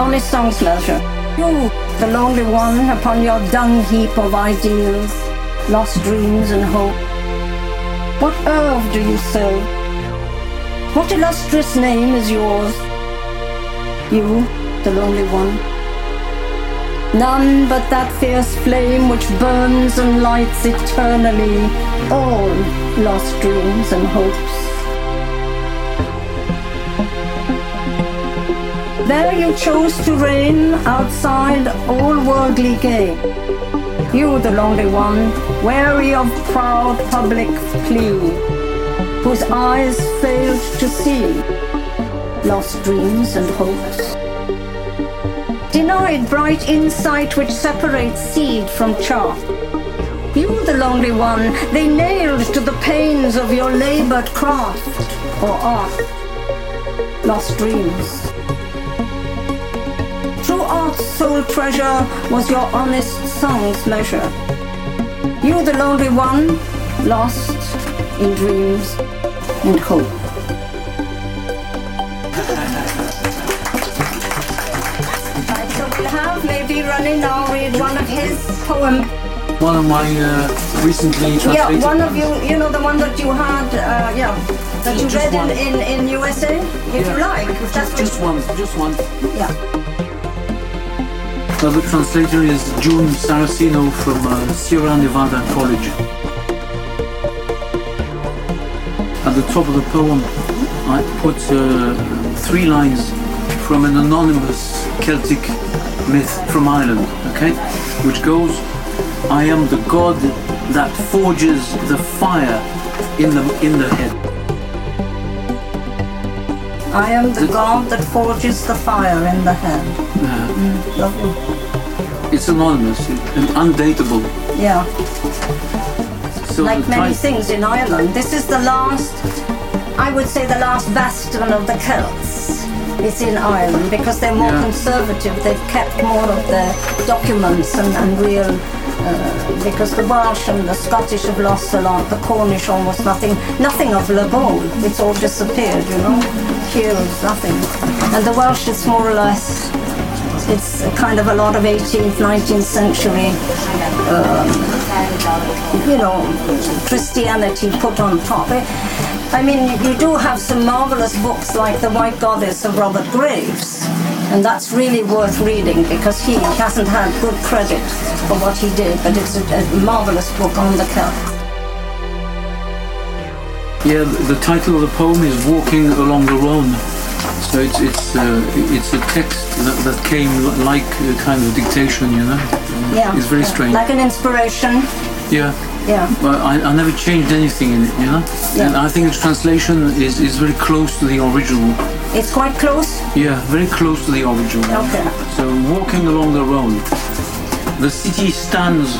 honest songs measure. You, the lonely one, upon your dung heap of ideals, lost dreams and hope. What herb do you sow? What illustrious name is yours? You, the lonely one. None but that fierce flame which burns and lights eternally all lost dreams and hopes. There you chose to reign outside all worldly gain. You, the lonely one, weary of proud public plea, whose eyes failed to see lost dreams and hopes. Denied bright insight which separates seed from chaff. You, the lonely one, they nailed to the pains of your labored craft or art. Lost dreams. Sole treasure was your honest song's measure. You, the lonely one, lost in dreams and hope. Right, so we'll have maybe René now read one of his poems. One of my uh, recently translated. Yeah, one of you, you know, the one that you had, uh, yeah, that you read in, in, in USA, if you like. If that's Just, just one, just one. yeah. Uh, the translator is June Saracino from uh, Sierra Nevada College. At the top of the poem, I put uh, three lines from an anonymous Celtic myth from Ireland, okay? Which goes, I am the god that forges the fire in the, in the head. I am the god that forges the fire in the hand. Uh, Lovely. it's anonymous and undateable. Yeah, So like many things in Ireland. This is the last, I would say, the last bastion of the Celts. It's in Ireland because they're more Yeah. conservative. They've kept more of their documents and, and real. Uh, because the Welsh and the Scottish have lost a lot, the Cornish almost nothing, nothing of Le Gaul. It's all disappeared, you know. Is nothing, and the Welsh is more or less. It's kind of a lot of 18th, 19th century you know, Christianity put on top. Eh, I mean, you do have some marvelous books like The White Goddess of Robert Graves, and that's really worth reading because he hasn't had good credit for what he did, but it's a, a marvelous book on the Celts. Yeah, the the title of the poem is "Walking Along the Rhone." So it's it's uh, it's a text that, that came like a kind of dictation, you know. Yeah, It's very yeah. strange. Like an inspiration. Yeah, Yeah, but I, I never changed anything in it, you know. Yeah. And I think the translation is, is very close to the original. it's quite close. Yeah, very close to the original. Okay. So walking along the Rhone, the city stands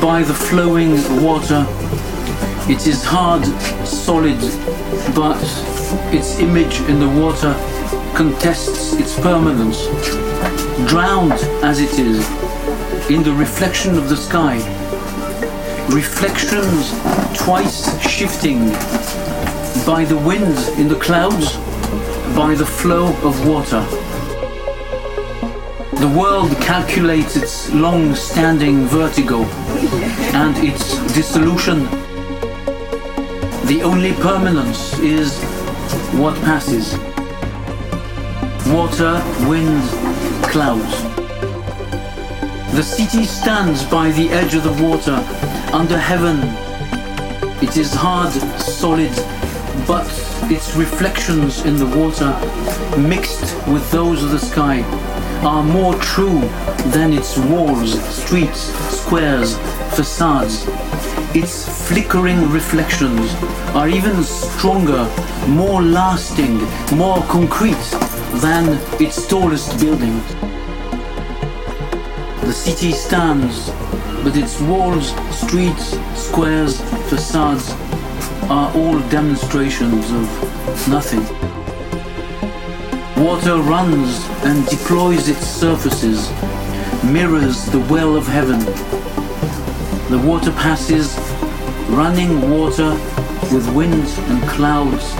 by the flowing water. It is hard, solid, but its image in the water contests its permanence. Drowned as it is in the reflection of the sky, reflections twice shifting by the wind in the clouds, by the flow of water. The world calculates its long standing vertigo and its dissolution. The only permanence is what passes water, wind, clouds. The city stands by the edge of the water under heaven. It is hard, solid, but its reflections in the water, mixed with those of the sky, are more true than its walls, streets, squares, facades. Its flickering reflections are even stronger, more lasting, more concrete than its tallest buildings. The city stands, but its walls, streets, squares, facades are all demonstrations of nothing. Water runs and deploys its surfaces, mirrors the well of heaven. The water passes, running water with wind and clouds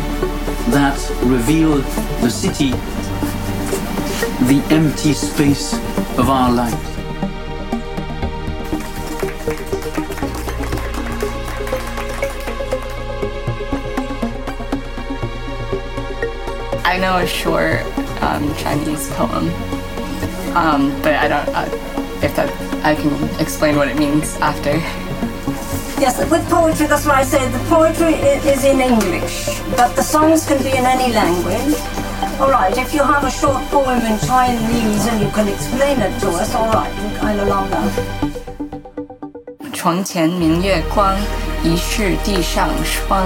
that reveal the city the empty space of our lives. I know a short um, Chinese poem, um, but I don't. Uh, if that, I can explain what it means after. Yes, with poetry, that's why I say the poetry i- is in English, but the songs can be in any language. All right, if you have a short poem in Chinese and you can explain it to us, all right, I'll allow that. 床前明月光，疑是地上霜。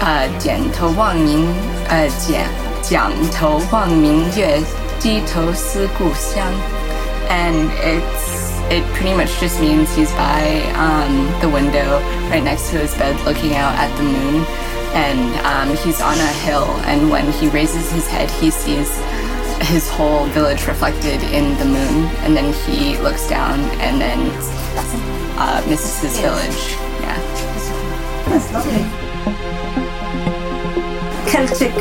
呃，点头望明，呃，讲讲头望明月，低头思故乡。And it's it pretty much just means he's by um, the window right next to his bed, looking out at the moon. And um, he's on a hill, and when he raises his head, he sees his whole village reflected in the moon. And then he looks down, and then uh, misses his village. Yeah. That's lovely. Celtic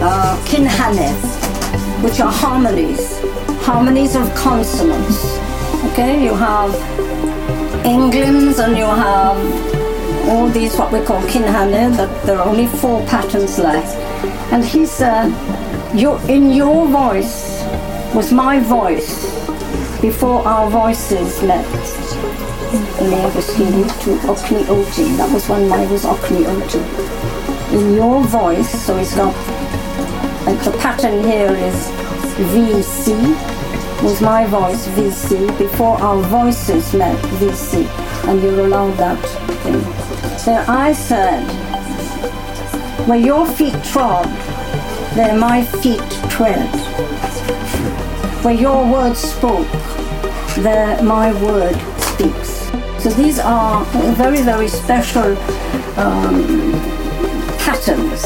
uh, cynghanedd, which are harmonies, harmonies of consonants. Okay, you have Englyns and you have all these what we call cynghanedd, but there are only four patterns left. And he said, your, in your voice was my voice before our voices met. May was he to Okni Oti. That was when I was Okni Oti. In your voice, so it's got, and the pattern here is VC, was my voice VC, before our voices met VC, and you're allowed that thing. So I said, where your feet trod, there my feet tread. Where your word spoke, there my word speaks. So these are very, very special um, patterns,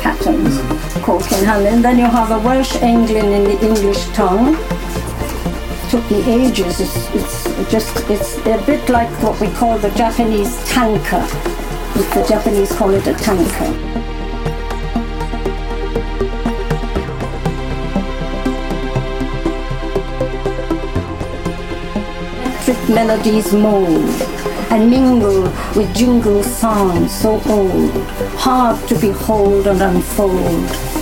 patterns called cynghanedd. Then you have a Welsh Englyn in the English tongue. Took me ages. It's, it's just it's a bit like what we call the Japanese tanka. The Japanese call it a tanka. melodies mold and mingle with jingle sounds so old, hard to behold and unfold.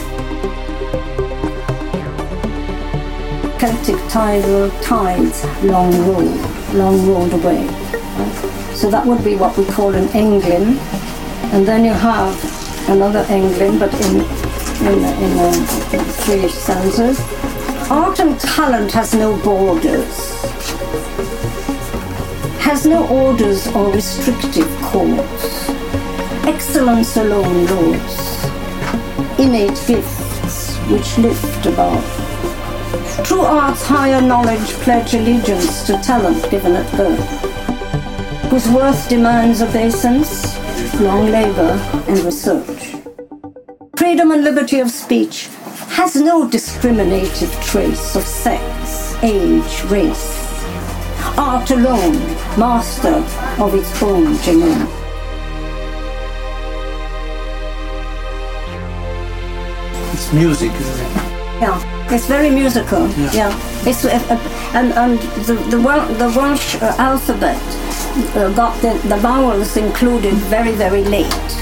Celtic tidal tides long rolled, long rolled away. So that would be what we call an Englyn. And then you have another Englyn, but in, in, in, uh, in three stanzas. Art and talent has no borders has no orders or restrictive cause. Excellence alone rules. Innate gifts which lift above. True art's higher knowledge pledge allegiance to talent given at birth, whose worth demands obeisance, long labor, and research. Freedom and liberty of speech has no discriminative trace of sex, age, race art alone, master of its own genome. It's music, isn't it? Yeah, it's very musical. Yeah, it's uh, uh, and and the the, the Welsh uh, alphabet uh, got the, the vowels included very very late.